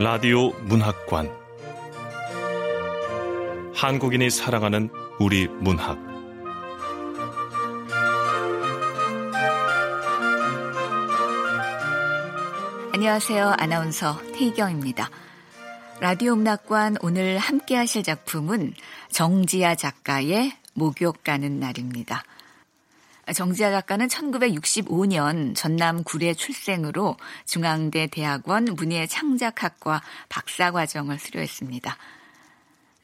라디오 문학관 한국인이 사랑하는 우리 문학 안녕하세요. 아나운서 태희경입니다. 라디오 문학관 오늘 함께 하실 작품은 정지아 작가의 목욕 가는 날입니다. 정지아 작가는 1965년 전남 구례 출생으로 중앙대 대학원 문예창작학과 박사과정을 수료했습니다.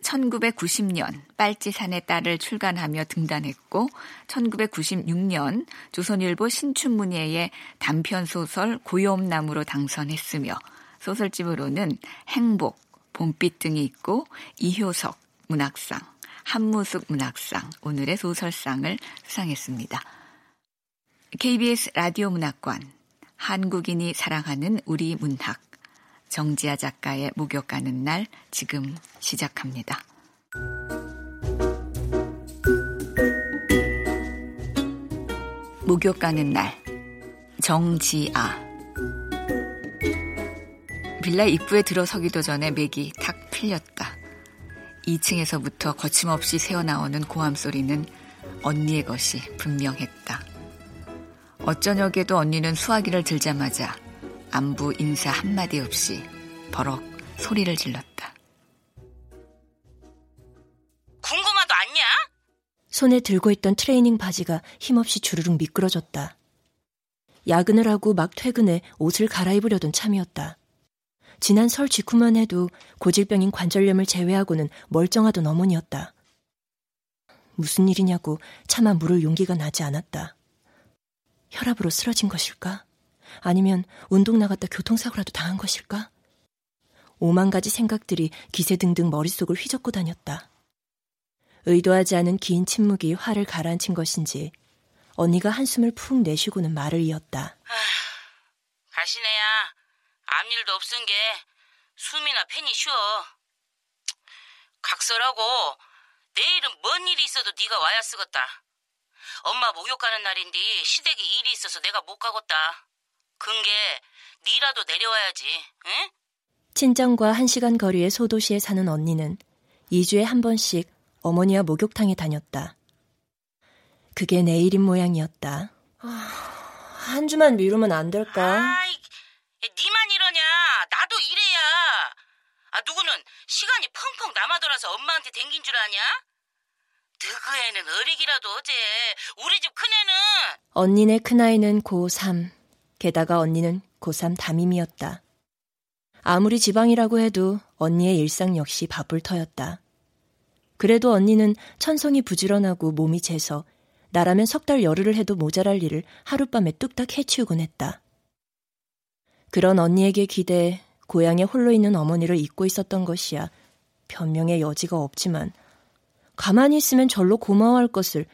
1990년 빨치산의 딸을 출간하며 등단했고 1996년 조선일보 신춘문예의 단편소설 고요나무로 당선했으며 소설집으로는 행복, 봄빛 등이 있고 이효석 문학상, 한무숙 문학상, 오늘의 소설상을 수상했습니다. KBS 라디오 문학관, 한국인이 사랑하는 우리 문학, 정지아 작가의 목욕 가는 날 지금 시작합니다. 목욕 가는 날 정지아 빌라 입구에 들어서기도 전에 맥이 탁 풀렸다. 2층에서부터 거침없이 새어나오는 고함 소리는 언니의 것이 분명했다. 어쩌녁에도 언니는 수화기를 들자마자 안부 인사 한마디 없이 버럭 소리를 질렀다. 궁금하도 않냐? 손에 들고 있던 트레이닝 바지가 힘없이 주르륵 미끄러졌다. 야근을 하고 막 퇴근해 옷을 갈아입으려던 참이었다. 지난 설 직후만 해도 고질병인 관절염을 제외하고는 멀쩡하던 어머니였다. 무슨 일이냐고 차마 물을 용기가 나지 않았다. 혈압으로 쓰러진 것일까? 아니면 운동 나갔다 교통사고라도 당한 것일까? 오만 가지 생각들이 기세등등 머릿속을 휘젓고 다녔다. 의도하지 않은 긴 침묵이 화를 가라앉힌 것인지 언니가 한숨을 푹 내쉬고는 말을 이었다. 가시네야. 아무 일도 없은 게 숨이나 펜이 쉬어. 각설하고 내일은 뭔 일이 있어도 네가 와야 쓰겄다. 엄마 목욕 가는 날인데 시댁에 일이 있어서 내가 못 가겠다. 근게 니라도 내려와야지. 응? 친정과 한 시간 거리의 소도시에 사는 언니는 2주에 한 번씩 어머니와 목욕탕에 다녔다. 그게 내일인 모양이었다. 아, 한 주만 미루면 안 될까? 아이, 니만? 나도 이래야. 아, 누구는 시간이 펑펑 남아돌아서 엄마한테 댕긴 줄 아냐? 너그 애는 어리기라도 어제 우리 집 큰애는 언니네 큰아이는 고3, 게다가 언니는 고3 담임이었다. 아무리 지방이라고 해도 언니의 일상 역시 바쁠 터였다. 그래도 언니는 천성이 부지런하고 몸이 재서 나라면 석 달 열흘을 해도 모자랄 일을 하룻밤에 뚝딱 해치우곤 했다. 그런 언니에게 기대해 고향에 홀로 있는 어머니를 잊고 있었던 것이야 변명의 여지가 없지만 가만히 있으면 절로 고마워할 것을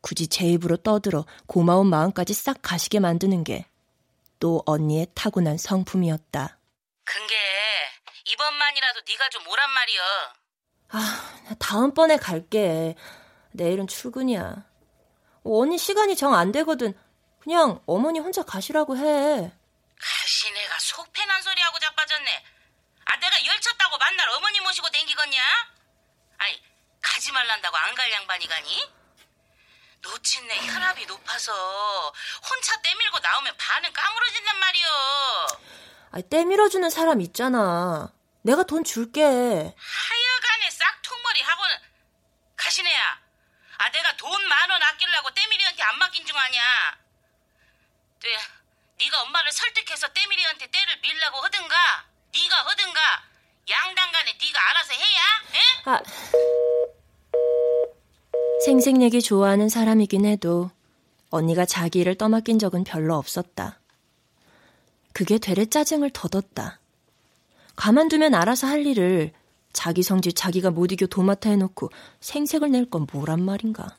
굳이 제 입으로 떠들어 고마운 마음까지 싹 가시게 만드는 게 또 언니의 타고난 성품이었다. 근게 이번만이라도 네가 좀 오란 말이여. 아, 다음번에 갈게. 내일은 출근이야. 언니 시간이 정 안 되거든. 그냥 어머니 혼자 가시라고 해. 가시네가 속편한 소리하고 자빠졌네. 아 내가 열쳤다고 만날 어머니 모시고 댕기겠냐? 아니 가지 말란다고 안 갈 양반이 가니? 놓친 내 혈압이 높아서 혼자 떼밀고 나오면 반은 까무러진단 말이여. 아, 떼밀어주는 사람 있잖아. 내가 돈 줄게. 하여간에 싹퉁머리 하고는 가시네야. 아 내가 돈 만 원 아끼려고 떼밀이한테 안 맡긴 중 아냐. 네, 네가 엄마를 설득해서 떼밀이한테 떼를 밀라고 하든가 네가 하든가 양당간에 네가 알아서 해야. 에? 아, 생색내기 좋아하는 사람이긴 해도 언니가 자기 일을 떠맡긴 적은 별로 없었다. 그게 되레 짜증을 덧었다. 가만두면 알아서 할 일을 자기 성질 자기가 못 이겨 도맡아 해놓고 생색을 낼 건 뭐란 말인가.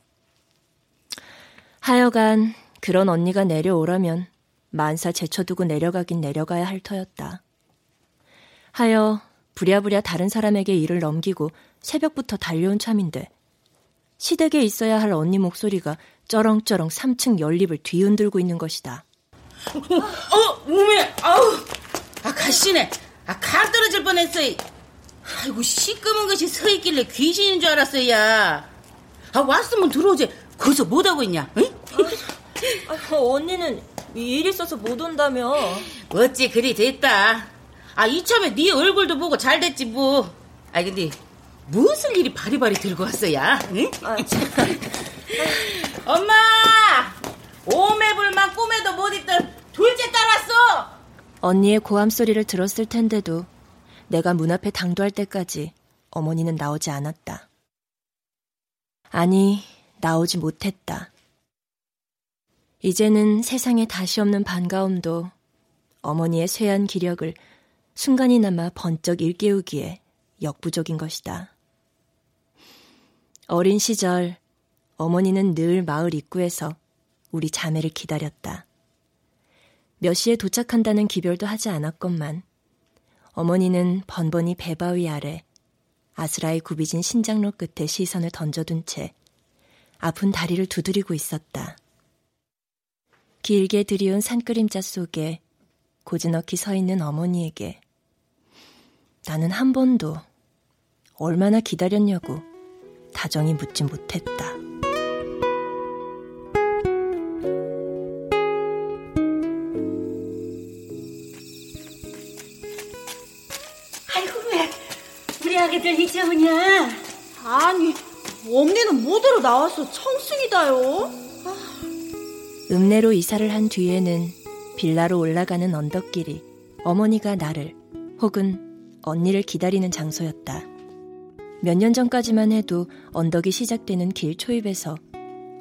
하여간 그런 언니가 내려오라면 만사 제쳐두고 내려가긴 내려가야 할 터였다. 하여 부랴부랴 다른 사람에게 일을 넘기고 새벽부터 달려온 참인데 시댁에 있어야 할 언니 목소리가 쩌렁쩌렁 3층 연립을 뒤흔들고 있는 것이다. 어, 몸에, 아우, 아, 가시네. 아, 갈 떨어질 뻔했어. 아이고, 시꺼먼 것이 서 있길래 귀신인 줄 알았어, 야. 아, 왔으면 들어오지. 거기서 뭐 하고 있냐, 응? 아, 언니는 일 있어서 못 온다며. 어찌 그리 됐다. 아, 이참에 네 얼굴도 보고 잘 됐지, 뭐. 아, 근데 무슨 일이 바리바리 들고 왔어, 야? 응? 아, 엄마! 오매불만 꿈에도 못 있던 둘째 딸 왔어! 언니의 고함 소리를 들었을 텐데도 내가 문 앞에 당도할 때까지 어머니는 나오지 않았다. 아니, 나오지 못했다. 이제는 세상에 다시 없는 반가움도 어머니의 쇠한 기력을 순간이나마 번쩍 일깨우기에 역부족인 것이다. 어린 시절 어머니는 늘 마을 입구에서 우리 자매를 기다렸다. 몇 시에 도착한다는 기별도 하지 않았건만 어머니는 번번이 배바위 아래 아스라이 굽이진 신장로 끝에 시선을 던져둔 채 아픈 다리를 두드리고 있었다. 길게 들이운 산그림자 속에 고즈넉히 서 있는 어머니에게 나는 한 번도 얼마나 기다렸냐고 다정히 묻지 못했다. 아이고, 왜 우리 아기들 이제 오냐? 아니, 언니는 모대로 나와서 청승이다요. 읍내로 이사를 한 뒤에는 빌라로 올라가는 언덕길이 어머니가 나를 혹은 언니를 기다리는 장소였다. 몇 년 전까지만 해도 언덕이 시작되는 길 초입에서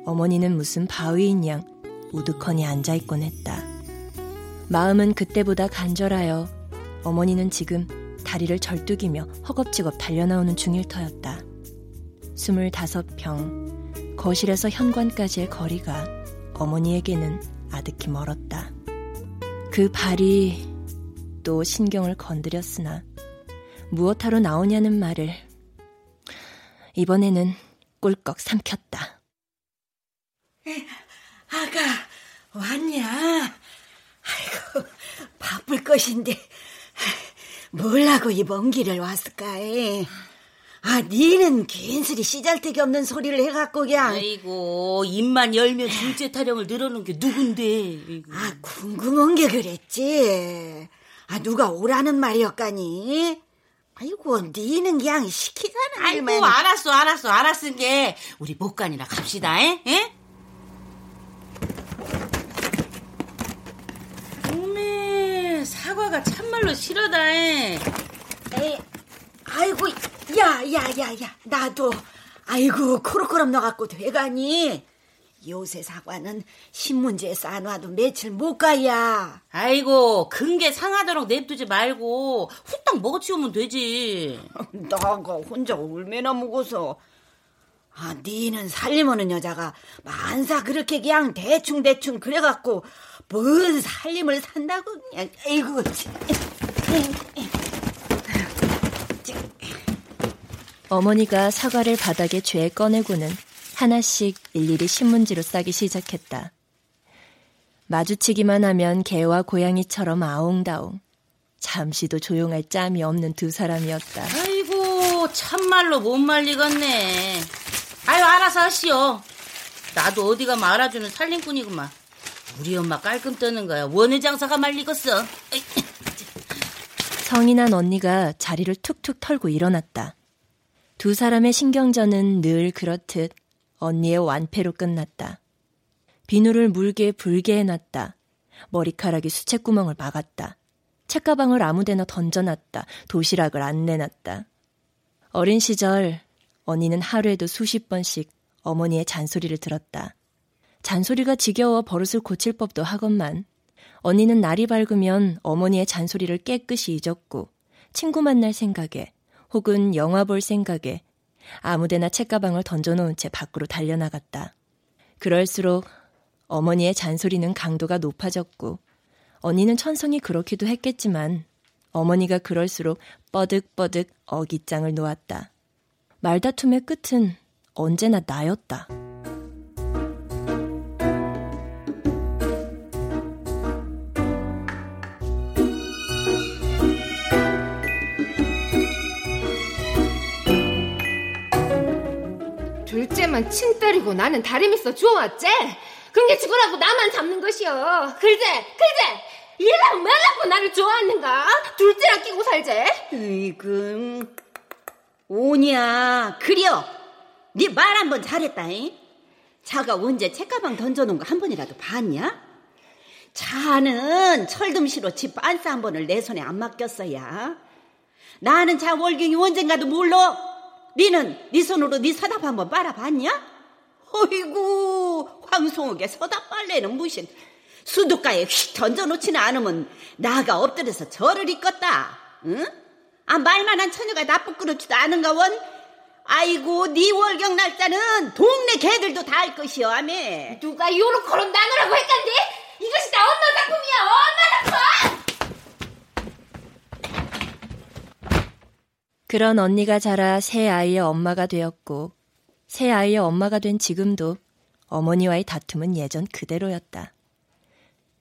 어머니는 무슨 바위인 양 우두커니 앉아있곤 했다. 마음은 그때보다 간절하여 어머니는 지금 다리를 절뚝이며 허겁지겁 달려나오는 중일 터였다. 스물다섯 평, 거실에서 현관까지의 거리가 어머니에게는 아득히 멀었다. 그 발이 또 신경을 건드렸으나 무엇하러 나오냐는 말을 이번에는 꿀꺽 삼켰다. 아가 왔냐? 아이고 바쁠 것인데 뭘하고 이 먼 길을 왔을까 에? 아, 니는 괜스레 씨잘데기 없는 소리를 해갖고 그냥. 아이고, 입만 열면 둘째 타령을 늘어놓은 게 누군데. 아, 궁금한 게 그랬지. 아, 누가 오라는 말이었까니? 아이고, 니는 그냥 시키자는 아이고, 일만. 알았어, 알았어, 알았은 게 우리 목간이나 갑시다, 에? 에? 오메, 사과가 참말로 싫어다, 에. 에이, 아이고, 야, 야, 야, 야, 나도, 아이고, 코로코럼 넣어갖고 돼가니? 요새 사과는 신문지에 싸놔도 며칠 못 가야. 아이고, 근게 상하도록 냅두지 말고 후딱 먹어치우면 되지. 나가 혼자 얼마나 먹어서. 아, 니는 살림하는 여자가 만사 그렇게 그냥 대충대충 그래갖고 뭔 살림을 산다고 그냥. 아이고, 참. 어머니가 사과를 바닥에 죄 꺼내고는 하나씩 일일이 신문지로 싸기 시작했다. 마주치기만 하면 개와 고양이처럼 아웅다웅. 잠시도 조용할 짬이 없는 두 사람이었다. 아이고, 참말로 못 말리겠네. 아유, 알아서 하시오. 나도 어디가 말아주는 살림꾼이구만. 우리 엄마 깔끔 떠는 거야. 원의 장사가 말리겠어. 성인한 언니가 자리를 툭툭 털고 일어났다. 두 사람의 신경전은 늘 그렇듯 언니의 완패로 끝났다. 비누를 물게 불게 해놨다. 머리카락이 수채구멍을 막았다. 책가방을 아무데나 던져놨다. 도시락을 안 내놨다. 어린 시절 언니는 하루에도 수십 번씩 어머니의 잔소리를 들었다. 잔소리가 지겨워 버릇을 고칠 법도 하건만 언니는 날이 밝으면 어머니의 잔소리를 깨끗이 잊었고 친구 만날 생각에 혹은 영화 볼 생각에 아무데나 책가방을 던져놓은 채 밖으로 달려나갔다. 그럴수록 어머니의 잔소리는 강도가 높아졌고 언니는 천성이 그렇기도 했겠지만 어머니가 그럴수록 뻐득뻐득 어깃장을 놓았다. 말다툼의 끝은 언제나 나였다. 둘째만 친 때리고 나는 다리 미어 주워왔지? 그게 죽으라고 나만 잡는 것이여. 글제, 글제! 이래라고 말라고 나를 좋아하는가? 둘째랑 끼고 살지? 으이구. 오냐, 그려. 네 말 한 번 잘했다, 잉? 자가 언제 책가방 던져놓은 거 한 번이라도 봤냐? 자는 철dum시로 집 안싸 한 번을 내 손에 안 맡겼어야. 나는 자 월경이 언젠가도 몰라. 니는 네 손으로 네 서답 한번 빨아봤냐? 어이구 황송하게 서답 빨래는 무슨 수도가에 휙 던져놓지는 않으면 나가 엎드려서 절을 입겠다. 응? 아 말만한 처녀가 나쁘 그렇지도 않은가 원? 아이고 네 월경 날짜는 동네 개들도 다 알 것이여 아메 누가 요렇게로 나누라고 했간디? 이것이 다 엄마 작품이야 엄마 작품! 그런 언니가 자라 새 아이의 엄마가 되었고 새 아이의 엄마가 된 지금도 어머니와의 다툼은 예전 그대로였다.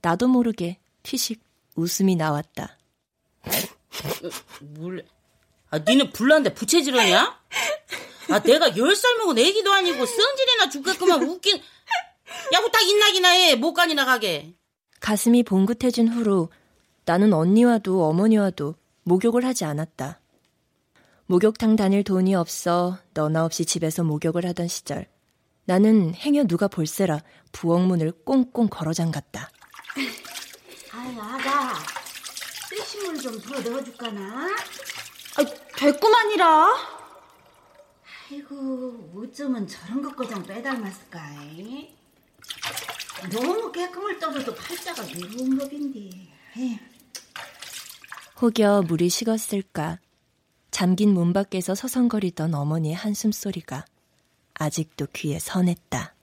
나도 모르게 튀식 웃음이 나왔다. 뭘? 아, 니는 불난데 부채질하냐? 아, 내가 열 살 먹은 애기도 아니고 성질이나 죽겠구만 웃긴. 야구 딱 인나기나 해. 못 가니나 가게. 가슴이 봉긋해진 후로 나는 언니와도 어머니와도 목욕을 하지 않았다. 목욕탕 다닐 돈이 없어 너나 없이 집에서 목욕을 하던 시절 나는 행여 누가 볼세라 부엌문을 꽁꽁 걸어 잠갔다. 아이 아가 뜨신물 좀 더 넣어줄까나? 아, 됐구만이라. 아이고 어쩌면 저런 것 거장 빼닮았을까 이? 너무 깨끗물 떨어도 팔자가 외로운 법인데 에휴. 혹여 물이 식었을까 잠긴 문 밖에서 서성거리던 어머니의 한숨 소리가 아직도 귀에 선했다.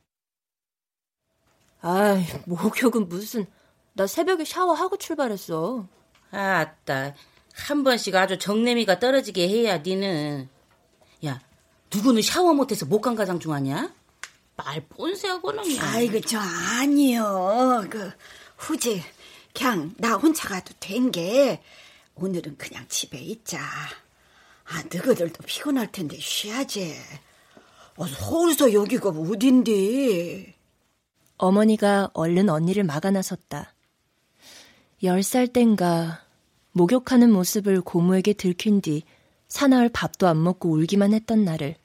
아이, 목욕은 무슨. 나 새벽에 샤워하고 출발했어. 아따, 한 번씩 아주 정내미가 떨어지게 해야 니는. 야, 누구는 샤워 못해서 못 간 가장 중하냐? 말 뻔세하고는. 아이고 저 아니요 그 후지 그냥 나 혼자 가도 된 게 오늘은 그냥 집에 있자 아 너희들도 피곤할 텐데 쉬야지 어, 서울서 여기가 어딘데 어머니가 얼른 언니를 막아 나섰다. 열 살 땐가 목욕하는 모습을 고모에게 들킨 뒤 사나흘 밥도 안 먹고 울기만 했던 날을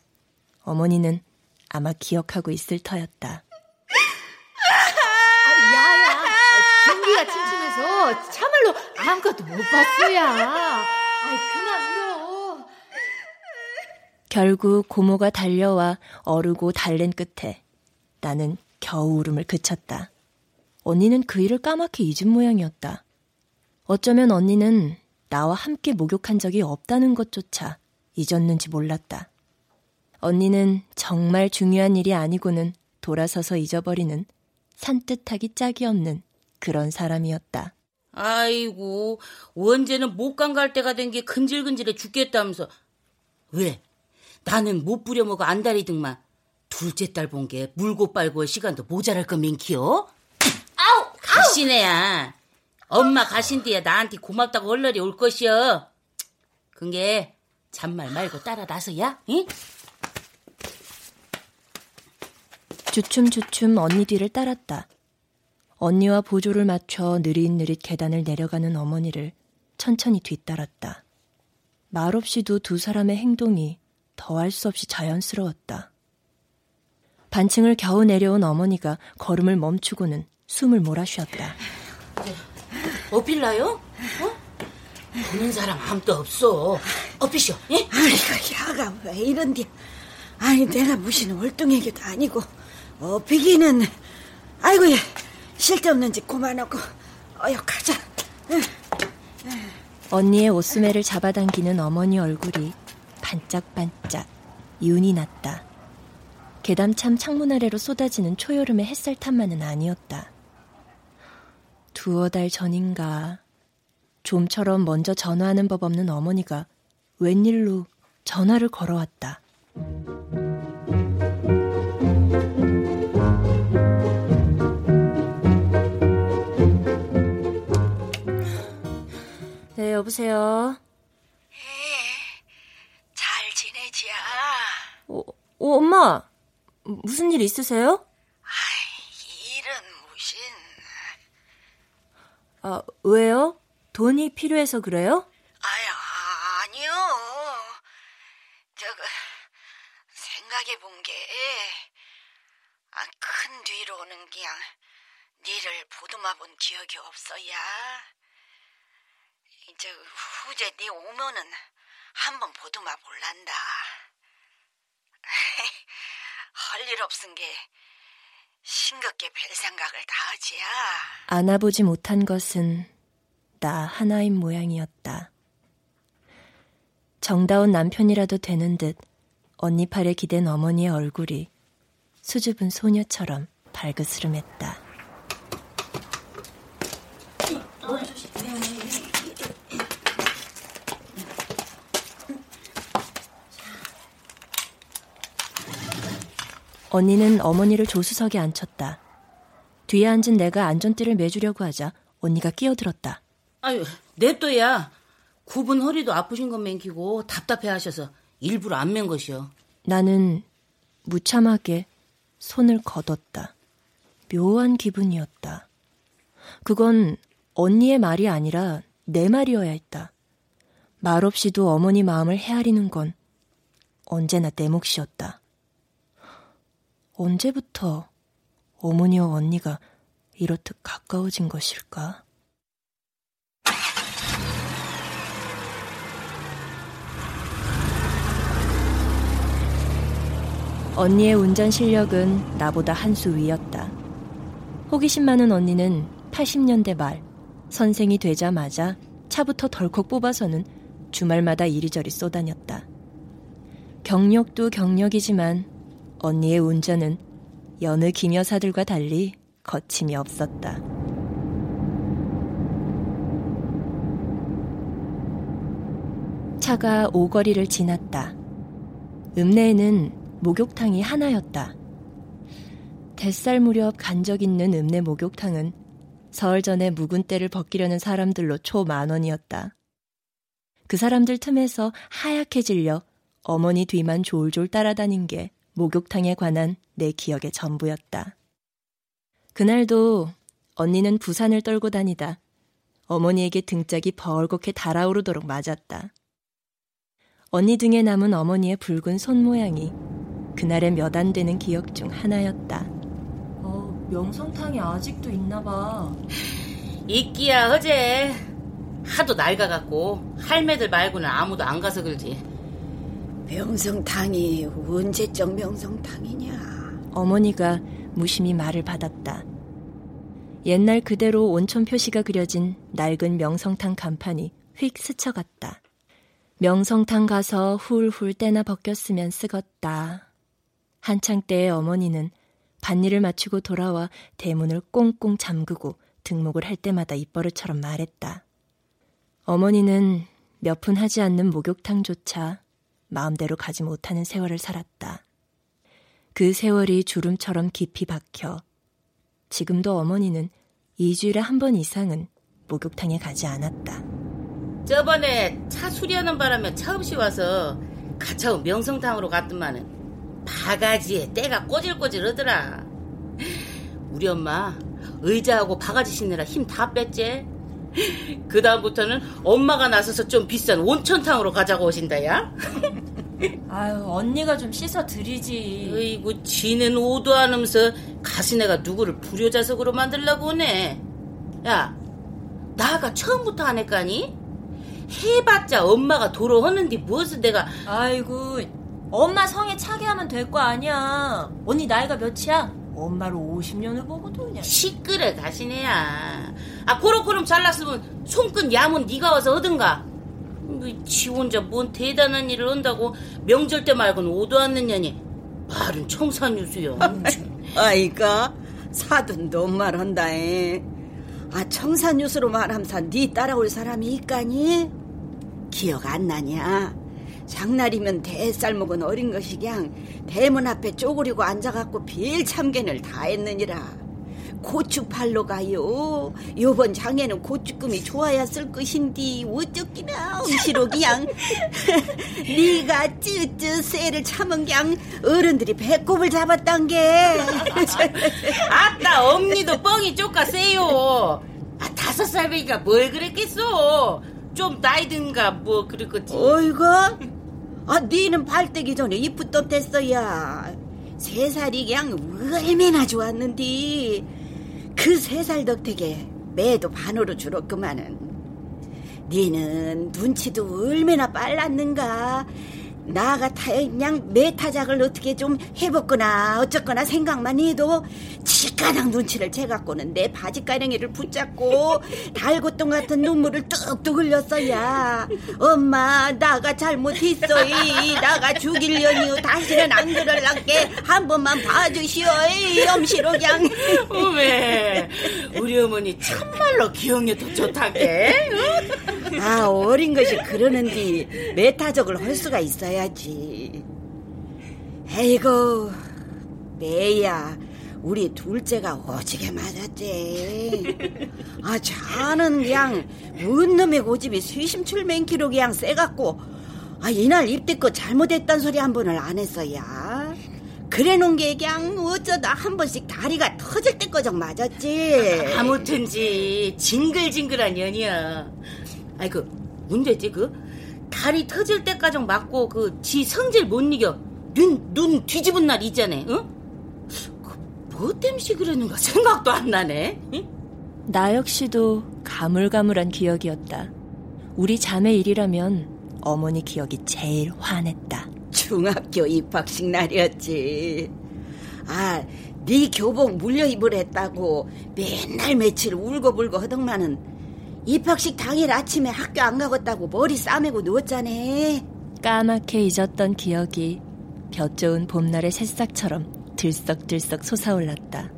어머니는 아마 기억하고 있을 터였다. 야야, 경기가 침침해서 참말로 아무것도 못 봤어야. 아이 울어. 결국 고모가 달려와 어르고 달랜 끝에 나는 겨우 울음을 그쳤다. 언니는 그 일을 까맣게 잊은 모양이었다. 어쩌면 언니는 나와 함께 목욕한 적이 없다는 것조차 잊었는지 몰랐다. 언니는 정말 중요한 일이 아니고는 돌아서서 잊어버리는 산뜻하기 짝이 없는 그런 사람이었다. 아이고, 언제는 못간 갈 때가 된 게 근질근질해 죽겠다면서. 왜? 나는 못 부려먹어 안달이 등만. 둘째 딸 본 게 물고 빨고 할 시간도 모자랄 거 민키요? 아우, 가시네야. 엄마 가신 뒤에 나한테 고맙다고 얼러리 올 것이여. 그게 잔말 말고 따라 나서야, 응? 주춤주춤 언니 뒤를 따랐다. 언니와 보조를 맞춰 느릿느릿 계단을 내려가는 어머니를 천천히 뒤따랐다. 말없이도 두 사람의 행동이 더할 수 없이 자연스러웠다. 반층을 겨우 내려온 어머니가 걸음을 멈추고는 숨을 몰아쉬었다. 어필라요? 어? 보는 사람 아무도 없어. 어피쇼, 예? 아이고 야가 왜 이런데 아니 내가 무슨 월등애기도 아니고 어비기는 아이고 야, 쓸데없는 짓 그만하고 어여 가자. 언니의 옷수매를 잡아당기는 어머니 얼굴이 반짝반짝 윤이 났다. 계담참 창문 아래로 쏟아지는 초여름의 햇살 탐만은 아니었다. 두어 달 전인가 좀처럼 먼저 전화하는 법 없는 어머니가 웬일로 전화를 걸어왔다. 네, 여보세요. 잘 지내지야? 어, 엄마. 무슨 일 있으세요? 일은 무신. 아, 왜요? 돈이 필요해서 그래요? 아야, 아니요. 저거, 생각해 본 게, 아, 큰 뒤로는 그냥, 니를 보듬어 본 기억이 없어야. 저, 후제 니 오면은, 한번 보듬어 볼란다. 할일 없은 게, 싱겁게 별 생각을 다 하지야. 안아보지 못한 것은 나 하나인 모양이었다. 정다운 남편이라도 되는 듯 언니 팔에 기댄 어머니의 얼굴이 수줍은 소녀처럼 발그스름했다. 언니는 어머니를 조수석에 앉혔다. 뒤에 앉은 내가 안전띠를 매주려고 하자 언니가 끼어들었다. 아유, 냅둬야. 굽은 허리도 아프신 건 맹키고 답답해 하셔서 일부러 안 맨 것이요. 나는 무참하게 손을 걷었다. 묘한 기분이었다. 그건 언니의 말이 아니라 내 말이어야 했다. 말없이도 어머니 마음을 헤아리는 건 언제나 내 몫이었다. 언제부터 어머니와 언니가 이렇듯 가까워진 것일까? 언니의 운전 실력은 나보다 한 수 위였다. 호기심 많은 언니는 80년대 말 선생이 되자마자 차부터 덜컥 뽑아서는 주말마다 이리저리 쏘다녔다. 경력도 경력이지만 언니의 운전은 여느 기녀사들과 달리 거침이 없었다. 차가 오거리를 지났다. 읍내에는 목욕탕이 하나였다. 뱃살 무렵 간 적 있는 읍내 목욕탕은 서울 전에 묵은 때를 벗기려는 사람들로 초 만 원이었다. 그 사람들 틈에서 하얗게 질려 어머니 뒤만 졸졸 따라다닌 게 목욕탕에 관한 내 기억의 전부였다. 그날도 언니는 부산을 떨고 다니다 어머니에게 등짝이 벌겋게 달아오르도록 맞았다. 언니 등에 남은 어머니의 붉은 손 모양이 그날의 몇 안 되는 기억 중 하나였다. 어, 명성탕이 아직도 있나 봐. 있기야 어제 하도 낡아갖고 할매들 말고는 아무도 안 가서 그러지. 명성탕이 언제적 명성탕이냐? 어머니가 무심히 말을 받았다. 옛날 그대로 온천 표시가 그려진 낡은 명성탕 간판이 휙 스쳐갔다. 명성탕 가서 훌훌 때나 벗겼으면 쓰겄다. 한창 때의 어머니는 밭일을 마치고 돌아와 대문을 꽁꽁 잠그고 등목을 할 때마다 입버릇처럼 말했다. 어머니는 몇 푼 하지 않는 목욕탕조차 마음대로 가지 못하는 세월을 살았다. 그 세월이 주름처럼 깊이 박혀 지금도 어머니는 이주일에 한 번 이상은 목욕탕에 가지 않았다. 저번에 차 수리하는 바람에 차 없이 와서 가차운 명성탕으로 갔더만은 바가지에 때가 꼬질꼬질하더라. 우리 엄마 의자하고 바가지 싣느라 힘 다 뺐지. 그 다음부터는 엄마가 나서서 좀 비싼 온천탕으로 가자고 하신다 야. 아유 언니가 좀 씻어 드리지. 어이구 지는 오도 않으면서 가시네가 누구를 불효자석으로 만들려고 오네. 야 나가 처음부터 안 했까니? 해봤자 엄마가 도로 하는데 무엇을 내가 아이고 엄마 성에 차게 하면 될 거 아니야. 언니 나이가 몇이야? 엄마를 50년을 보고도 그냥. 시끄러 가시네야. 아 고로고름 잘났으면 손끝 야문 네가 와서 얻은가? 지 혼자 뭔 대단한 일을 한다고 명절 때 말고는 오도 년이 말은 청산유수요. 아이가 사돈도 말한다. 에. 아 청산유수로 말함사 네 따라올 사람이 있까니? 기억 안 나냐? 장날이면 대쌀 먹은 어린 것이 그냥 대문 앞에 쪼그리고 앉아갖고 빌 참견을 다 했느니라. 고추팔로 가요. 요번 장에는 고추금이 좋아야 쓸 것인디 어쩌기나 그냥 네가 쯔쯔 쇠를 참은 그냥 어른들이 배꼽을 잡았단 게 아따 엄니도 뻥이 쪼까 세요. 아 다섯 살배기가 뭘 그랬겠어. 좀 나이 든가 뭐 그랬겠지. 어이구 아 니는 발대기 전에 이쁘떡 됐어야. 세 살이 그냥 얼마나 좋았는디. 그 세 살 덕택에 매도 반으로 줄었구만은. 니는 눈치도 얼마나 빨랐는가 나 같아 그냥 매 타작을 어떻게 좀 해봤거나 어쩌거나 생각만 해도 치가당 눈치를 채갖고는 내 바지 가랭이를 붙잡고 달고똥 같은 눈물을 뚝뚝 흘렸어야. 엄마 나가 잘못했어 이. 나가 죽일려니요 다시는 안 그럴란게 한 번만 봐주시오. 이 염시로 그냥. 어메 우리 어머니 참말로 기억력도 좋다게. 아 어린 것이 그러는디 매타적을 할 수가 있어 야지. 에이고 매야 우리 둘째가 오지게 맞았지 아 자는 그냥 뭔 놈의 고집이 수심출맹키로 그냥 세갖고 아 이날 입대껏 잘못했단 소리 한 번을 안 했어야. 그래 놓은 게 그냥 어쩌다 한 번씩 다리가 터질 때까지 맞았지. 아무튼지 징글징글한 년이야. 아이 그 문제지 그 다리 터질 때까지 맞고 그 지 성질 못 이겨 눈 눈 뒤집은 날 있잖아 응? 그뭐 땜시 그러는가 생각도 안 나네 응? 나 역시도 가물가물한 기억이었다. 우리 자매 일이라면 어머니 기억이 제일 환했다. 중학교 입학식 날이었지. 아, 네 교복 물려 입으랬다고 맨날 며칠 울고불고 하더만은 입학식 당일 아침에 학교 안 가겠다고 머리 싸매고 누웠잖아. 까맣게 잊었던 기억이 볕 좋은 봄날의 새싹처럼 들썩들썩 솟아올랐다.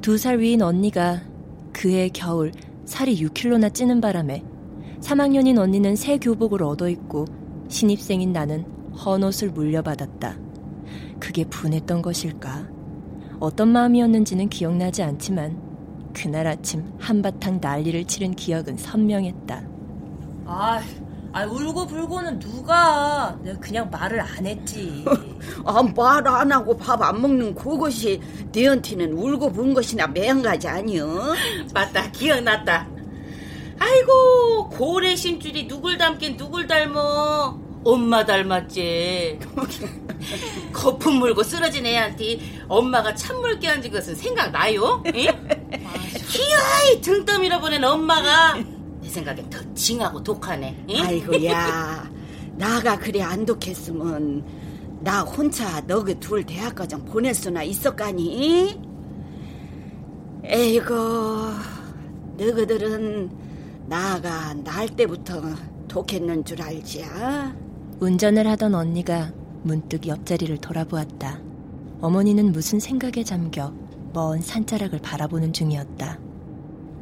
두 살 위인 언니가 그해 겨울 살이 6킬로나 찌는 바람에 3학년인 언니는 새 교복을 얻어 입고 신입생인 나는 헌옷을 물려받았다. 그게 분했던 것일까? 어떤 마음이었는지는 기억나지 않지만 그날 아침 한바탕 난리를 치른 기억은 선명했다. 아, 아 울고 불고는 누가? 내가 그냥 말을 안 했지. 아, 말 안 하고 밥 안 먹는 그것이 네한테는 울고 분 것이나 매한가지 아니여? 맞다 기억났다 아이고 고래 심줄이 누굴 닮긴 누굴 닮어 엄마 닮았지 거품 물고 쓰러진 애한테 엄마가 찬물 끼얹은 것은 생각나요? 희어이 등 떠밀어 보낸 엄마가 내 생각엔 더 징하고 독하네 응? 아이고야, 나가 그래 안 독했으면 나 혼자 너그 둘 대학과정 보낼 수나 있었까니? 에이고, 너희들은 나가 날 때부터 독했는 줄 알지야? 운전을 하던 언니가 문득 옆자리를 돌아보았다. 어머니는 무슨 생각에 잠겨 먼 산자락을 바라보는 중이었다.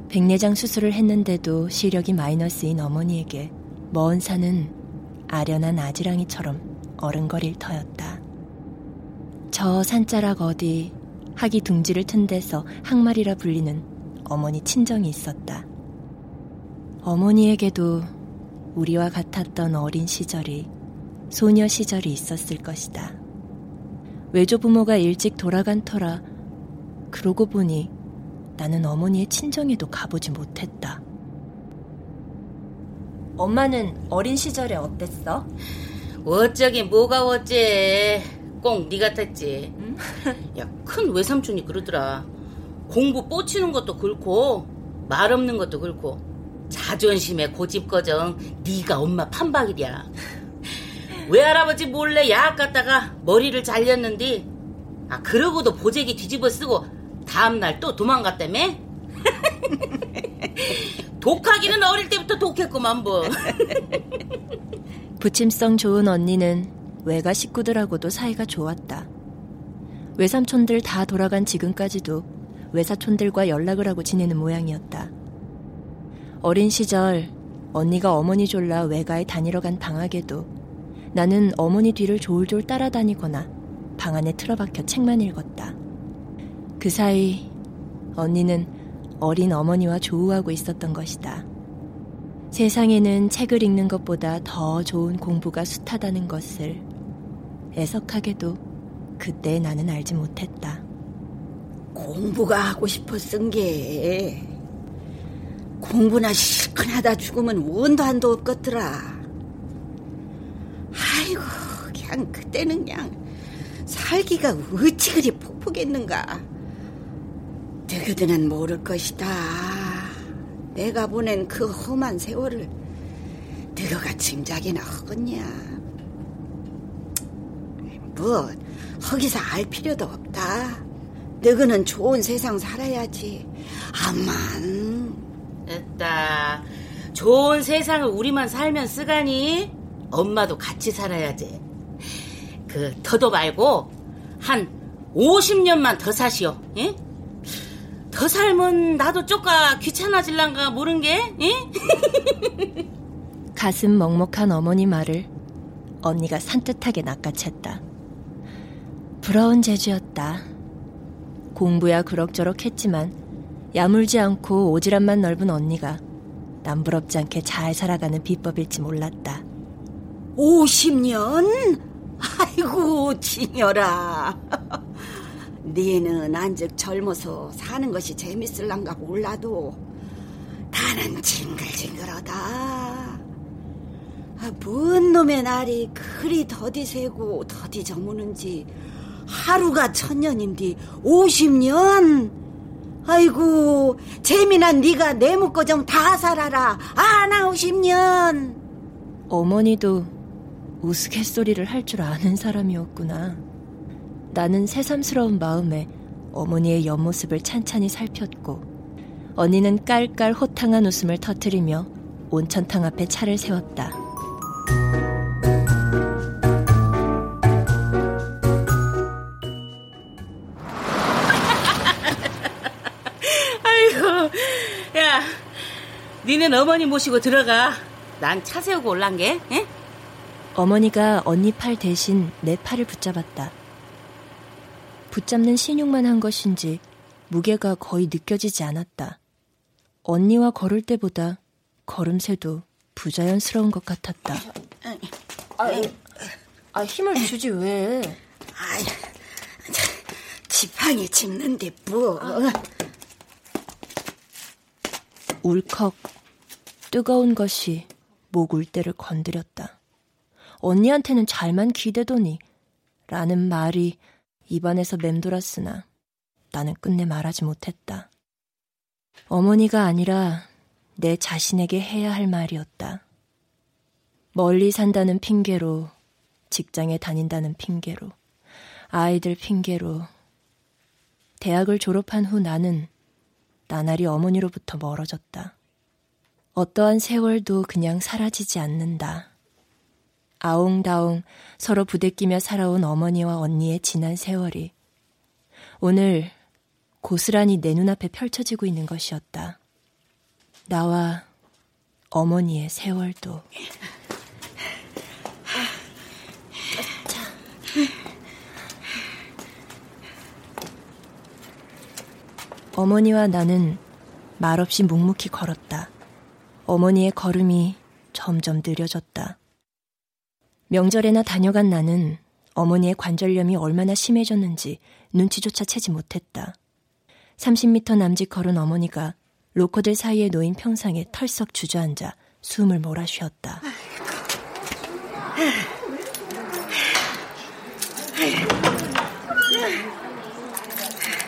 백내장 수술을 했는데도 시력이 마이너스인 어머니에게 먼 산은 아련한 아지랑이처럼 어른거릴 터였다. 저 산자락 어디 학이 둥지를 튼 데서 항말이라 불리는 어머니 친정이 있었다. 어머니에게도 우리와 같았던 어린 시절이 소녀 시절이 있었을 것이다. 외조부모가 일찍 돌아간 터라 그러고 보니 나는 어머니의 친정에도 가보지 못했다. 엄마는 어린 시절에 어땠어? 어쩌긴 뭐가 어째. 꼭니 같았지. 야큰 외삼촌이 그러더라. 공부 뻗치는 것도 그렇고 말 없는 것도 그렇고 자존심에 고집거정 네가 엄마 판박이랴. 외할아버지 몰래 야학 갔다가 머리를 잘렸는데 아 그러고도 보재기 뒤집어 쓰고 다음날 또 도망갔다며? 독하기는 어릴 때부터 독했구만 뭐. 부침성 좋은 언니는 외가 식구들하고도 사이가 좋았다. 외삼촌들 다 돌아간 지금까지도 외사촌들과 연락을 하고 지내는 모양이었다. 어린 시절 언니가 어머니 졸라 외가에 다니러 간 방학에도 나는 어머니 뒤를 졸졸 따라다니거나 방 안에 틀어박혀 책만 읽었다. 그 사이 언니는 어린 어머니와 조우하고 있었던 것이다. 세상에는 책을 읽는 것보다 더 좋은 공부가 숱하다는 것을 애석하게도 그때 나는 알지 못했다. 공부가 하고 싶어 쓴 게 공부나 실컷 하다 죽으면 원도 한도 없겠더라. 아이고, 그냥 그때는 그냥 살기가 어찌 그리 폭폭했는가. 너희들은 모를 것이다. 내가 보낸 그 험한 세월을 너가 짐작이나 하겠냐. 뭐, 거기서 알 필요도 없다. 너희는 좋은 세상 살아야지. 아만. 됐다. 좋은 세상을 우리만 살면 쓰가니 엄마도 같이 살아야지. 그 더도 말고 한 50년만 더 사시오. 예? 더 살면 나도 쪼까 귀찮아질란가 모른 게. 예? 가슴 먹먹한 어머니 말을 언니가 산뜻하게 낚아챘다. 부러운 재주였다. 공부야 그럭저럭 했지만 야물지 않고 오지랖만 넓은 언니가 남부럽지 않게 잘 살아가는 비법일지 몰랐다. 50년? 아이고, 지녀라. 니는 안즉 젊어서 사는 것이 재밌을란가 몰라도 나는 징글징글하다. 아, 뭔 놈의 날이 그리 더디 세고 더디 저무는지 하루가 천년인디 50년? 아이고 재미난 네가 내 묵고정 다 살아라 아나 50년 어머니도 우스갯소리를 할 줄 아는 사람이었구나. 나는 새삼스러운 마음에 어머니의 옆모습을 찬찬히 살폈고 언니는 깔깔 호탕한 웃음을 터뜨리며 온천탕 앞에 차를 세웠다. 아이고, 야, 니는 어머니 모시고 들어가. 난 차 세우고 올란 게, 예? 어머니가 언니 팔 대신 내 팔을 붙잡았다. 붙잡는 신용만 한 것인지 무게가 거의 느껴지지 않았다. 언니와 걸을 때보다 걸음새도 부자연스러운 것 같았다. 아, 아 힘을 주지 왜? 아이, 지팡이 짚는데 뭐. 울컥 뜨거운 것이 목 울대를 건드렸다. 언니한테는 잘만 기대더니 라는 말이 입안에서 맴돌았으나 나는 끝내 말하지 못했다. 어머니가 아니라 내 자신에게 해야 할 말이었다. 멀리 산다는 핑계로, 직장에 다닌다는 핑계로, 아이들 핑계로, 대학을 졸업한 후 나는 나날이 어머니로부터 멀어졌다. 어떠한 세월도 그냥 사라지지 않는다. 아웅다웅 서로 부대끼며 살아온 어머니와 언니의 지난 세월이 오늘 고스란히 내 눈앞에 펼쳐지고 있는 것이었다. 나와 어머니의 세월도. 어머니와 나는 말없이 묵묵히 걸었다. 어머니의 걸음이 점점 느려졌다. 명절에나 다녀간 나는 어머니의 관절염이 얼마나 심해졌는지 눈치조차 채지 못했다. 30미터 남짓 걸은 어머니가 로커들 사이에 놓인 평상에 털썩 주저앉아 숨을 몰아 쉬었다.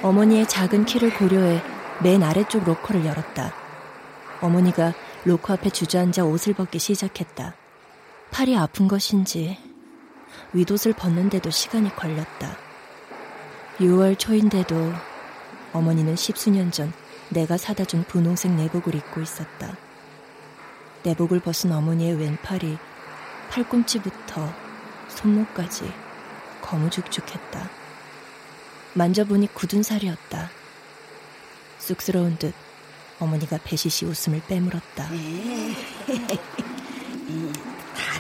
어머니의 작은 키를 고려해 맨 아래쪽 로커를 열었다. 어머니가 로커 앞에 주저앉아 옷을 벗기 시작했다. 팔이 아픈 것인지 윗옷을 벗는데도 시간이 걸렸다. 6월 초인데도 어머니는 십수년 전 내가 사다 준 분홍색 내복을 입고 있었다. 내복을 벗은 어머니의 왼팔이 팔꿈치부터 손목까지 거무죽죽했다. 만져보니 굳은 살이었다. 쑥스러운 듯 어머니가 배시시 웃음을 빼물었다.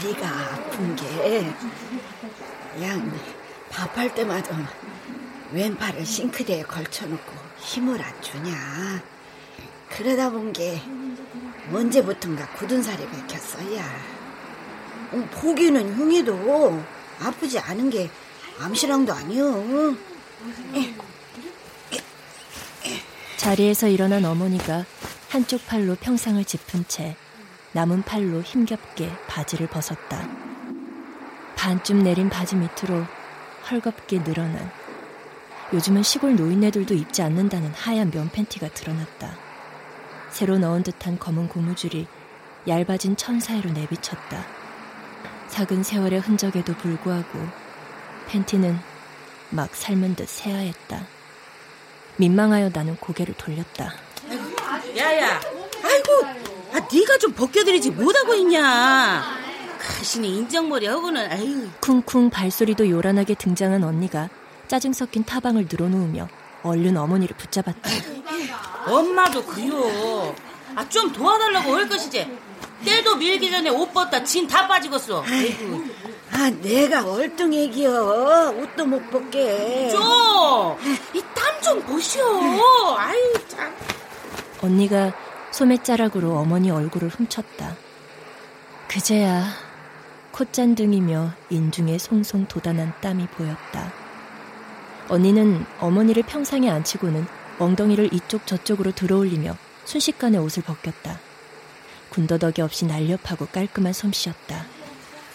이 다리가 아픈 게, 양 밥할 때마다 왼팔을 싱크대에 걸쳐놓고 힘을 안 주냐. 그러다 본 게 언제부턴가 굳은 살이 bek혔어야. 어, 보기는 흉해도 아프지 않은 게 암시랑도 아니여. 자리에서 일어난 어머니가 한쪽 팔로 평상을 짚은 채 남은 팔로 힘겹게 바지를 벗었다. 반쯤 내린 바지 밑으로 헐겁게 늘어난 요즘은 시골 노인네들도 입지 않는다는 하얀 면 팬티가 드러났다. 새로 넣은 듯한 검은 고무줄이 얇아진 천 사이로 내비쳤다. 작은 세월의 흔적에도 불구하고 팬티는 막 삶은 듯 새하였다. 민망하여 나는 고개를 돌렸다. 야야, 아이고, 아 네가 좀 벗겨드리지 못하고 있냐? 가시니 인정머리 하고는 아유. 쿵쿵 발소리도 요란하게 등장한 언니가 짜증 섞인 타방을 늘어놓으며 얼른 어머니를 붙잡았다. 엄마도 그요. 아 좀 도와달라고 할 것이지. 때도 밀기 전에 옷 벗다 진 다 빠지겠어. 아이고. 아, 내가 얼뚱애기여. 옷도 못 벗게. 좀! 이 땀 좀 보시오. 아유, 참. 언니가 소매자락으로 어머니 얼굴을 훔쳤다. 그제야 콧잔등이며 인중에 송송 돋아난 땀이 보였다. 언니는 어머니를 평상에 앉히고는 엉덩이를 이쪽 저쪽으로 들어올리며 순식간에 옷을 벗겼다. 군더더기 없이 날렵하고 깔끔한 솜씨였다.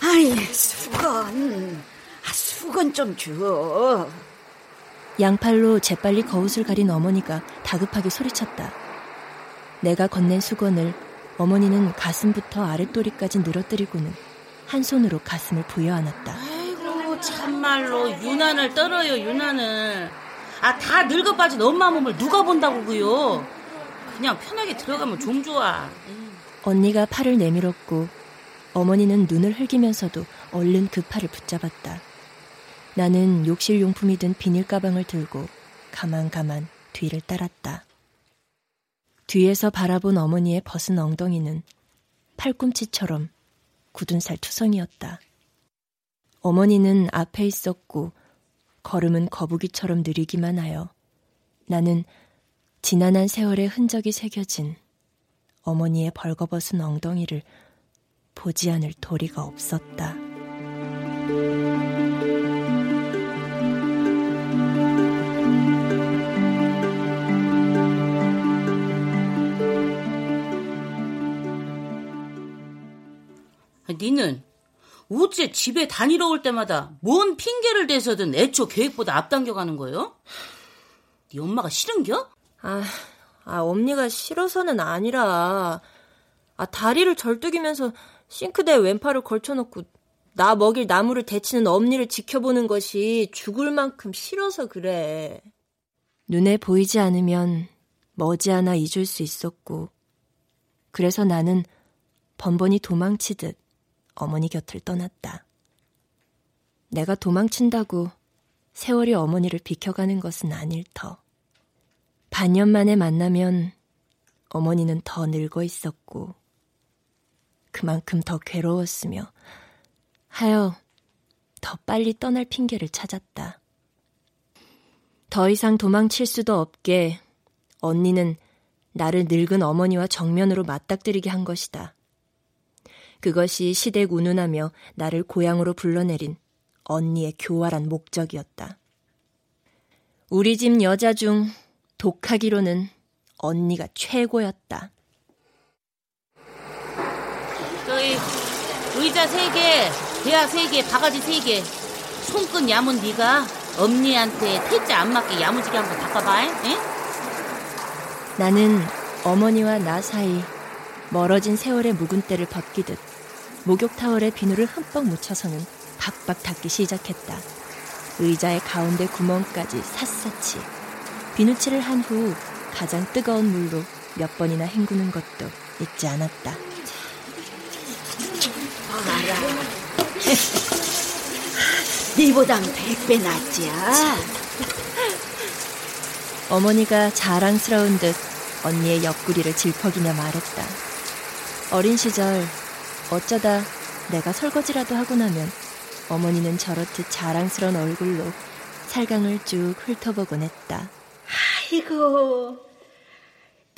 아이, 수건. 아, 수건 좀 줘. 양팔로 재빨리 거웃을 가린 어머니가 다급하게 소리쳤다. 내가 건넨 수건을 어머니는 가슴부터 아랫도리까지 늘어뜨리고는 한 손으로 가슴을 부여안았다. 아이고, 참말로 유난을 떨어요, 유난을. 아, 다 늙어 빠진 엄마 몸을 누가 본다고 그요. 그냥 편하게 들어가면 좀 좋아. 언니가 팔을 내밀었고 어머니는 눈을 흘기면서도 얼른 그 팔을 붙잡았다. 나는 욕실 용품이 든 비닐 가방을 들고 가만가만 뒤를 따랐다. 뒤에서 바라본 어머니의 벗은 엉덩이는 팔꿈치처럼 굳은 살 투성이었다. 어머니는 앞에 있었고 걸음은 거북이처럼 느리기만 하여 나는 지난한 세월의 흔적이 새겨진 어머니의 벌거벗은 엉덩이를 보지 않을 도리가 없었다. 니는 어째 집에 다니러 올 때마다 뭔 핑계를 대서든 애초 계획보다 앞당겨가는 거요? 네 엄마가 싫은겨? 아, 아, 엄니가 싫어서는 아니라, 아, 다리를 절뚝이면서 싱크대에 왼팔을 걸쳐놓고 나 먹일 나무를 데치는 엄니를 지켜보는 것이 죽을 만큼 싫어서 그래. 눈에 보이지 않으면 머지않아 잊을 수 있었고, 그래서 나는 번번이 도망치듯 어머니 곁을 떠났다. 내가 도망친다고 세월이 어머니를 비켜가는 것은 아닐 터. 반년 만에 만나면 어머니는 더 늙어 있었고, 그만큼 더 괴로웠으며, 하여 더 빨리 떠날 핑계를 찾았다. 더 이상 도망칠 수도 없게 언니는 나를 늙은 어머니와 정면으로 맞닥뜨리게 한 것이다. 그것이 시댁 운운하며 나를 고향으로 불러내린 언니의 교활한 목적이었다. 우리 집 여자 중 독하기로는 언니가 최고였다. 저희 의자 세 개, 대야 세 개, 바가지 세 개, 손끝 야문 네가 엄니한테 태자 안 맞게 야무지게 한번 닦아봐. 에? 나는 어머니와 나 사이 멀어진 세월의 묵은 때를 벗기듯 목욕 타월에 비누를 흠뻑 묻혀서는 박박 닦기 시작했다. 의자의 가운데 구멍까지 샅샅이 비누칠을 한 후 가장 뜨거운 물로 몇 번이나 헹구는 것도 잊지 않았다. 알아. 니보단 백배 낫지야. 어머니가 자랑스러운 듯 언니의 옆구리를 질퍽이며 말했다. 어린 시절 어쩌다 내가 설거지라도 하고 나면 어머니는 저렇듯 자랑스러운 얼굴로 살강을 쭉 훑어보곤 했다. 아이고,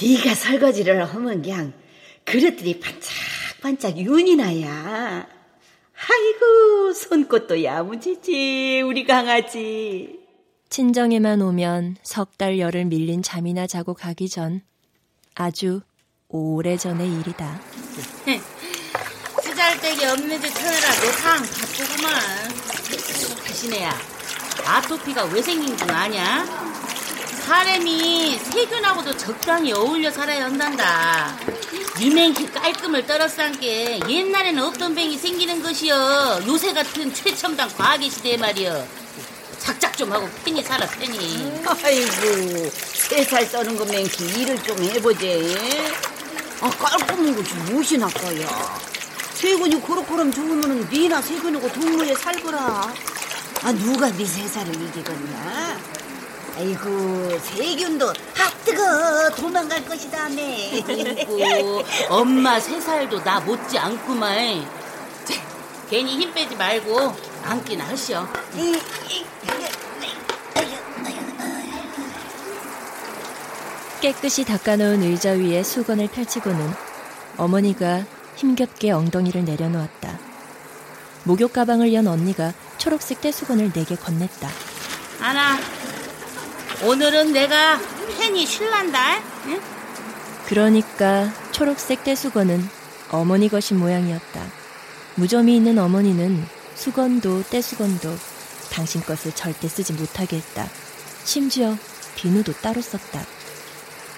네가 설거지를 하면 그냥 그릇들이 반짝반짝 윤이 나야. 아이고, 손꽃도 야무지지, 우리 강아지. 친정에만 오면 석 달 열을 밀린 잠이나 자고 가기 전 아주 오래전의 일이다. 쓰잘데기 없는 짓 하느라 너상 바쁘구만. 가시네야, 아토피가 왜 생긴 줄 아냐? 사람이 세균하고도 적당히 어울려 살아야 한단다. 이맹키 깔끔을 떨어싼 게 옛날에는 없던 병이 생기는 것이여. 요새 같은 최첨단 과학의 시대에 말이여. 작작 좀 하고 편히 살아 편히. 아이고, 세 살 써는 거 맹키 일을 좀 해보지. 아, 깔끔한 거지 무엇이 나빠야. 세균이 고로고름 좋으면 니나 세균하고 동무에 살거라. 아, 누가 네세 살을 이기겠냐? 아이고, 세균도 아 뜨거 도망갈 것이다네. 아이고, 엄마 세 살도 나 못지 않구만. 자, 괜히 힘 빼지 말고 앉기나 하시오. 깨끗이 닦아놓은 의자 위에 수건을 펼치고는 어머니가 힘겹게 엉덩이를 내려놓았다. 목욕 가방을 연 언니가 초록색 떼수건을 내게 건넸다. 아나, 오늘은 내가 팬이 쉴란다. 응? 그러니까 초록색 떼수건은 어머니 것인 모양이었다. 무좀이 있는 어머니는 수건도 떼수건도 당신 것을 절대 쓰지 못하게 했다. 심지어 비누도 따로 썼다.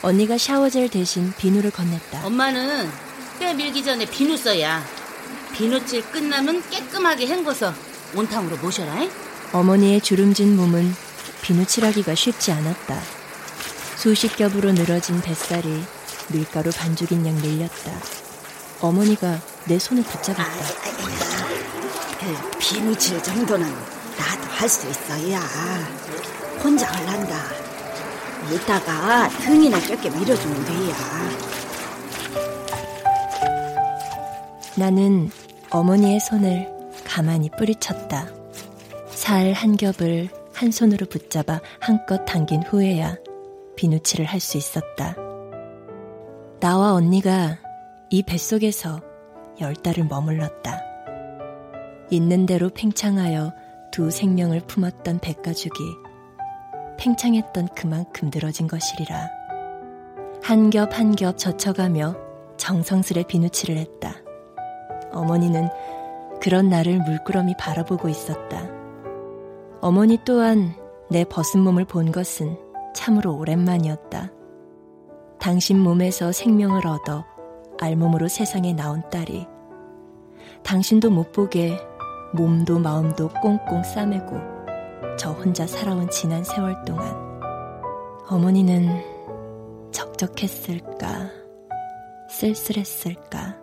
언니가 샤워젤 대신 비누를 건넸다. 엄마는 때 밀기 전에 비누 써야 비누칠 끝나면 깨끗하게 헹궈서 온탕으로 모셔라. 잉? 어머니의 주름진 몸은 비누 칠하기가 쉽지 않았다. 수십 겹으로 늘어진 뱃살이 밀가루 반죽인 양 밀렸다. 어머니가 내 손을 붙잡았다. 그 비누 칠 정도는 나도 할 수 있어야. 혼자 할란다. 이따가 등이나 좁게 밀어주면 돼야. 나는 어머니의 손을 가만히 뿌리쳤다. 살 한 겹을 한 손으로 붙잡아 한껏 당긴 후에야 비누칠을 할 수 있었다. 나와 언니가 이 뱃속에서 열 달을 머물렀다. 있는 대로 팽창하여 두 생명을 품었던 백가죽이 팽창했던 그만큼 늘어진 것이리라. 한 겹 한 겹 젖혀가며 정성스레 비누칠을 했다. 어머니는 그런 나를 물끄러미 바라보고 있었다. 어머니 또한 내 벗은 몸을 본 것은 참으로 오랜만이었다. 당신 몸에서 생명을 얻어 알몸으로 세상에 나온 딸이 당신도 못 보게 몸도 마음도 꽁꽁 싸매고 저 혼자 살아온 지난 세월 동안 어머니는 적적했을까 쓸쓸했을까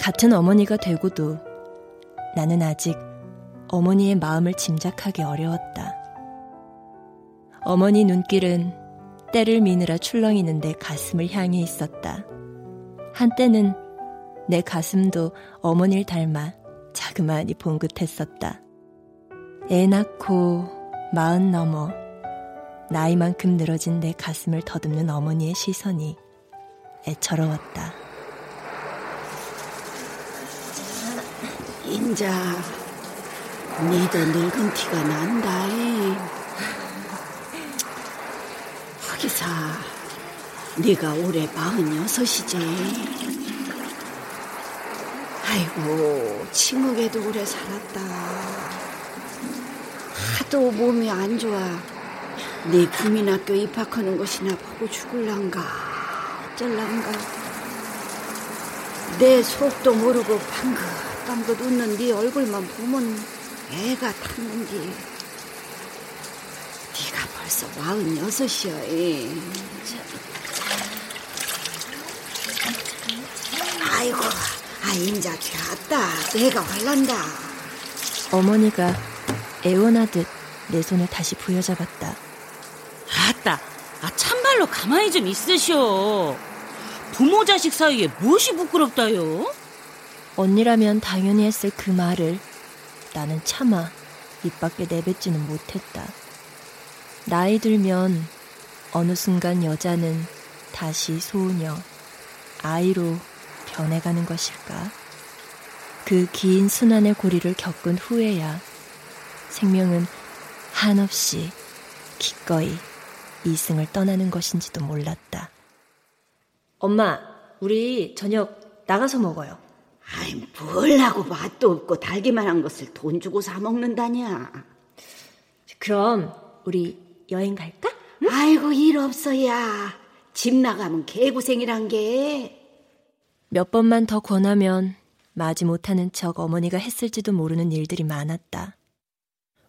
같은 어머니가 되고도 나는 아직 어머니의 마음을 짐작하기 어려웠다. 어머니 눈길은 때를 미느라 출렁이는 내 가슴을 향해 있었다. 한때는 내 가슴도 어머니를 닮아 자그마니 봉긋했었다. 애 낳고 마흔 넘어 나이만큼 늘어진 내 가슴을 더듬는 어머니의 시선이 애처로웠다. 인자, 니도 늙은 티가 난다. 하기사, 네가 올해 마흔여섯이지. 아이고, 치묵에도 오래 살았다. 하도 몸이 안 좋아. 네 국민학교 입학하는 것이나 보고 죽을란가, 어쩔란가. 내 속도 모르고 방 긋방긋 웃는 네 얼굴만 보면 애가 탔는지. 네가 벌써 마흔 여섯이야. 아이고, 아 인자 됐다. 내가 활란다. 어머니가 애원하듯 내 손을 다시 부여잡았다. 아따, 아 참말로 가만히 좀 있으시오. 부모 자식 사이에 무엇이 부끄럽다요? 언니라면 당연히 했을 그 말을 나는 차마 입 밖에 내뱉지는 못했다. 나이 들면 어느 순간 여자는 다시 소녀, 아이로 변해가는 것일까? 그 긴 순환의 고리를 겪은 후에야 생명은 한없이 기꺼이 이승을 떠나는 것인지도 몰랐다. 엄마, 우리 저녁 나가서 먹어요. 아이, 뭘 하고 맛도 없고 달기만 한 것을 돈 주고 사 먹는다냐. 그럼 우리 여행 갈까? 응? 아이고, 일 없어야. 집 나가면 개고생이란 게. 몇 번만 더 권하면 마지 못하는 척 어머니가 했을지도 모르는 일들이 많았다.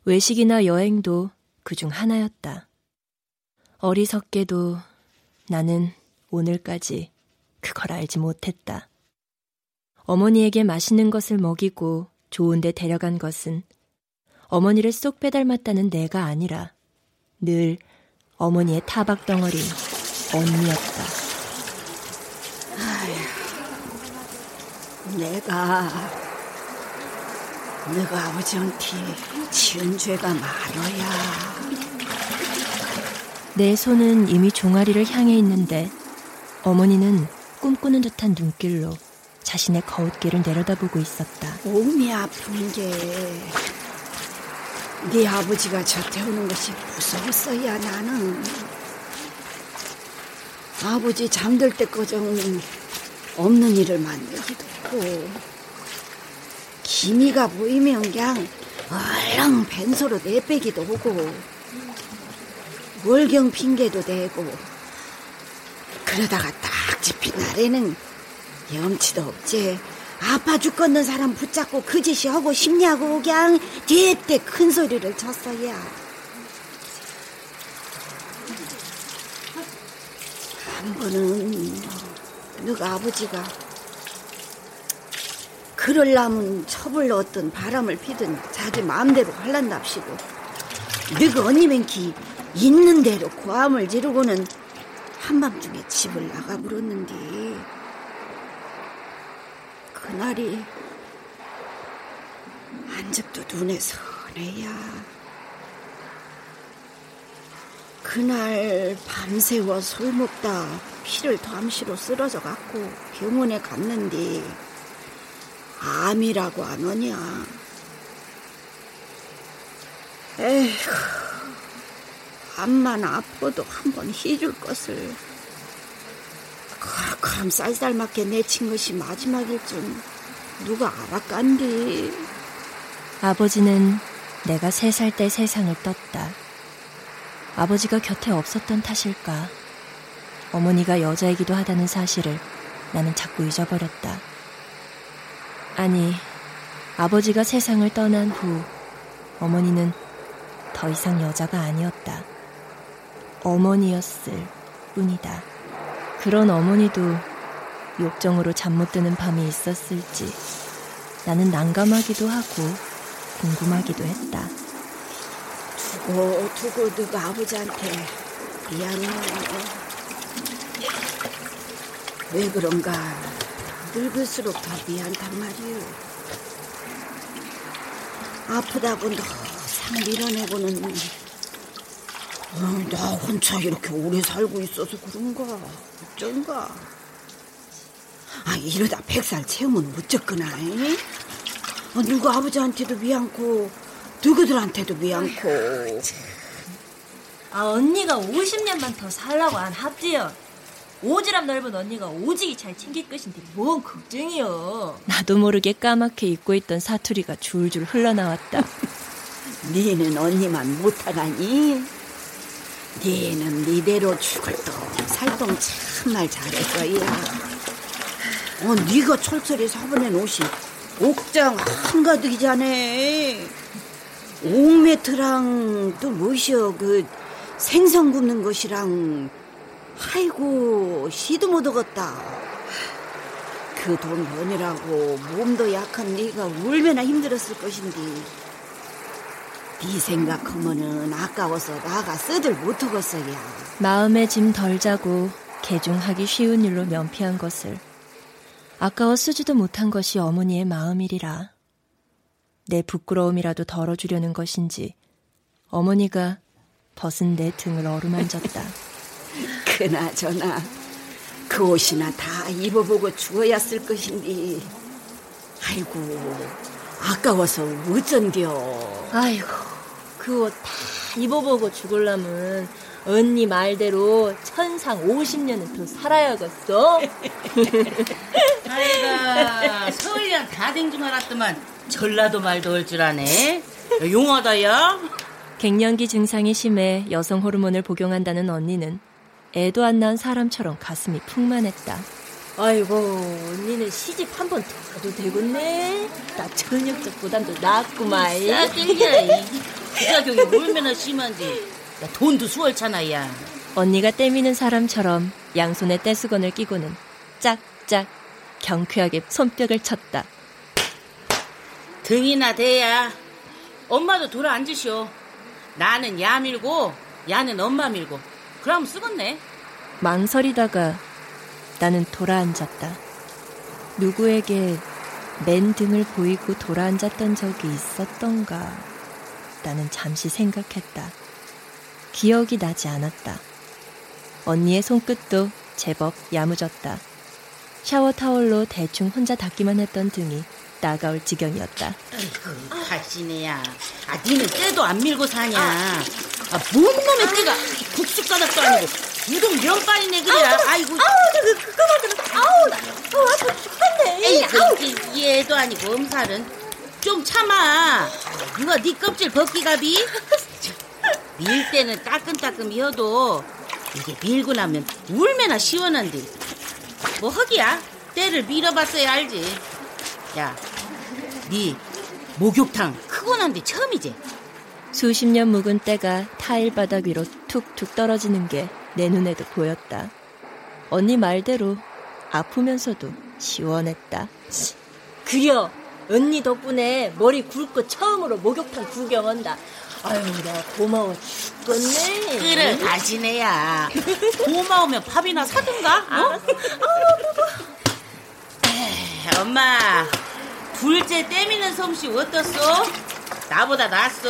외식이나 여행도 그 중 하나였다. 어리석게도 나는 오늘까지 그걸 알지 못했다. 어머니에게 맛있는 것을 먹이고 좋은데 데려간 것은 어머니를 쏙 빼닮았다는 내가 아니라 늘 어머니의 타박 덩어리 언니였다. 아휴, 내가 내가 아버지한테 지은 죄가 많아야. 내 손은 이미 종아리를 향해 있는데 어머니는 꿈꾸는 듯한 눈길로 자신의 거웃길을 내려다보고 있었다. 몸이 아픈 게 네 아버지가 저태 오는 것이 무서웠어야 나는 아버지 잠들 때꺼정 없는 일을 만들기도 하고 기미가 보이면 그냥 얼렁 벤소로 내빼기도 하고 월경 핑계도 대고 그러다가 딱 집힌 날에는 염치도 없지. 아파 죽겠는 사람 붙잡고 그 짓이 하고 싶냐고 그냥. 뒤때 큰 소리를 쳤어야 한 번은 너가 아버지가 그럴라면 첩을 얻든 바람을 피든 자기 마음대로 할란답시고 너가 언니맨키 있는 대로 고함을 지르고는 한밤중에 집을 나가버렸는데 그날이 안적도 눈에 선해야. 그날 밤새워 술 먹다 피를 담시로 쓰러져 갖고 병원에 갔는데 암이라고 안 오냐. 에휴 암만 아파도 한번 해줄 것을 그럼 쌀쌀맞게 내친 것이 마지막일 줄 누가 알았간디. 아버지는 내가 세 살 때 세상을 떴다. 아버지가 곁에 없었던 탓일까. 어머니가 여자이기도 하다는 사실을 나는 자꾸 잊어버렸다. 아니, 아버지가 세상을 떠난 후 어머니는 더 이상 여자가 아니었다. 어머니였을 뿐이다. 그런 어머니도 욕정으로 잠 못 드는 밤이 있었을지 나는 난감하기도 하고 궁금하기도 했다. 두고 두고 누가 아버지한테 미안해. 왜 그런가 늙을수록 더 미안단 말이오. 아프다고 너상 밀어내고는 어, 나 혼자 이렇게 오래 살고 있어서 그런가? 어쩐가? 아 이러다 백살 채우면 어쩌거나 아, 누구 아버지한테도 미안코 누구들한테도 미안코. 아 언니가 50년만 더 살라고 안 합디요? 오지랖 넓은 언니가 오지기 잘 챙길 것인데 뭔 걱정이요? 나도 모르게 까맣게 잊고 있던 사투리가 줄줄 흘러나왔다. 니는 언니만 못하다니 니는 니대로 죽을 똥 살똥 참말 잘했어 야. 어, 니가 철철히 사보낸 옷이 옥장 한가득이잖아 옥매트랑 또 뭐시여? 그 생선 굽는 것이랑 아이고 시도 못 얻었다. 그 돈 버느라고 몸도 약한 네가 얼마나 힘들었을 것인데 네 생각하면은 아까워서 나가 쓰들 못하겠어야. 마음에 짐 덜 자고 개종하기 쉬운 일로 면피한 것을 아까워 쓰지도 못한 것이 어머니의 마음이리라. 내 부끄러움이라도 덜어주려는 것인지 어머니가 벗은 내 등을 어루만졌다. 그나저나 그 옷이나 다 입어보고 죽어야 쓸 것인데 아이고 아까워서 어쩐겨 아이고 그 옷 다 입어보고 죽을라면 언니 말대로 천상 50년은 더 살아야겠어. 아이가 서울이랑 다된 줄 알았더만 전라도 말도 올 줄 아네. 용하다 야. 갱년기 증상이 심해 여성 호르몬을 복용한다는 언니는 애도 안 낳은 사람처럼 가슴이 풍만했다. 아이고 언니는 시집 한번 가도 되겠네? 나 전역적 부담도 났구만. 싸들이야 부작용이 얼마나 심한지. 야, 돈도 수월찮아 야. 언니가 떼미는 사람처럼 양손에 떼수건을 끼고는 짝짝 경쾌하게 손뼉을 쳤다. 등이나 대야. 엄마도 돌아 앉으시오. 나는 야 밀고 야는 엄마 밀고. 그럼 쓰겠네. 망설이다가 나는 돌아앉았다. 누구에게 맨 등을 보이고 돌아앉았던 적이 있었던가. 나는 잠시 생각했다. 기억이 나지 않았다. 언니의 손끝도 제법 야무졌다. 샤워 타월로 대충 혼자 닦기만 했던 등이 따가울 지경이었다. 가시네야 아 니는 때도 안 밀고 사냐 아, 뭔 놈의 때가 국수 가닥도 아니고 유동 면발이네 그래. 아이고. 아우 그, 그, 그만 그만 아우 나 어, 아파 죽겠네. 에이 그, 얘도 아니고 엄살은. 좀 참아. 누가 네 껍질 벗기가비 밀 때는 따끔따끔 이어도 이게 밀고 나면 울매나 시원한데. 뭐 허기야? 때를 밀어봤어야 알지. 야 네 목욕탕 크고 난데 처음이지? 수십 년 묵은 때가 타일 바닥 위로 툭툭 떨어지는 게 내 눈에도 보였다. 언니 말대로 아프면서도 시원했다. 그려 언니 덕분에 머리 굵고 처음으로 목욕탕 구경한다 아유 나 고마워 죽겠네 그래 가시네야 고마우면 밥이나 사든가 어? 에이, 엄마 둘째 떼미는 솜씨 어떻소? 나보다 낫소?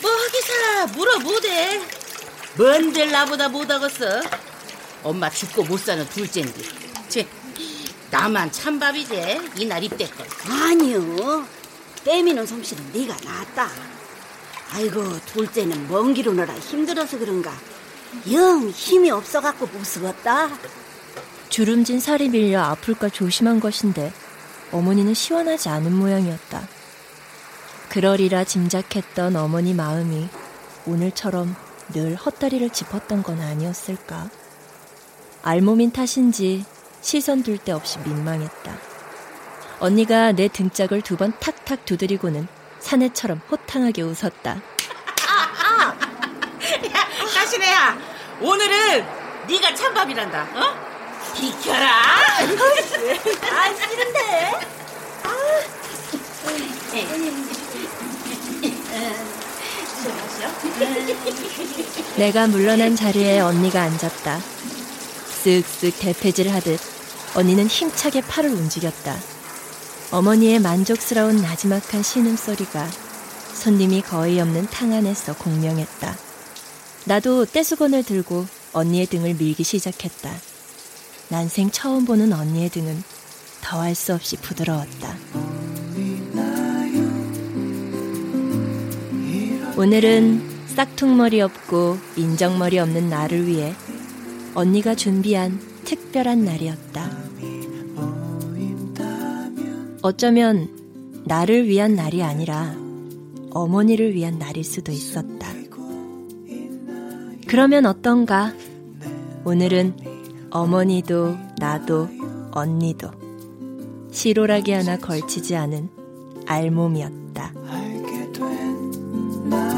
뭐 하기사 물어 못해 뭔들 나보다 못하겠어? 엄마 죽고 못 사는 둘째인데. 쟤 나만 찬밥이지? 이날 입대껏 아니요. 때미는 솜씨는 네가 낫다. 아이고 둘째는 먼 길 오느라 힘들어서 그런가. 영 힘이 없어갖고 못 쓰겠다. 주름진 살이 밀려 아플까 조심한 것인데 어머니는 시원하지 않은 모양이었다. 그러리라 짐작했던 어머니 마음이 오늘처럼 늘 헛다리를 짚었던 건 아니었을까. 알몸인 탓인지 시선 둘 데 없이 민망했다. 언니가 내 등짝을 두 번 탁탁 두드리고는 사내처럼 호탕하게 웃었다. 야, 가시네야. 오늘은 네가 찬밥이란다. 어? 비켜라. 아 싫은데 내가 물러난 자리에 언니가 앉았다. 쓱쓱 대패질 하듯 언니는 힘차게 팔을 움직였다. 어머니의 만족스러운 나지막한 신음소리가 손님이 거의 없는 탕 안에서 공명했다. 나도 떼수건을 들고 언니의 등을 밀기 시작했다. 난생 처음 보는 언니의 등은 더할 수 없이 부드러웠다. 오늘은 싹퉁머리 없고 인정머리 없는 나를 위해 언니가 준비한 특별한 날이었다. 어쩌면 나를 위한 날이 아니라 어머니를 위한 날일 수도 있었다. 그러면 어떤가? 오늘은 어머니도 나도 언니도 시로라기 하나 걸치지 않은 알몸이었다. love.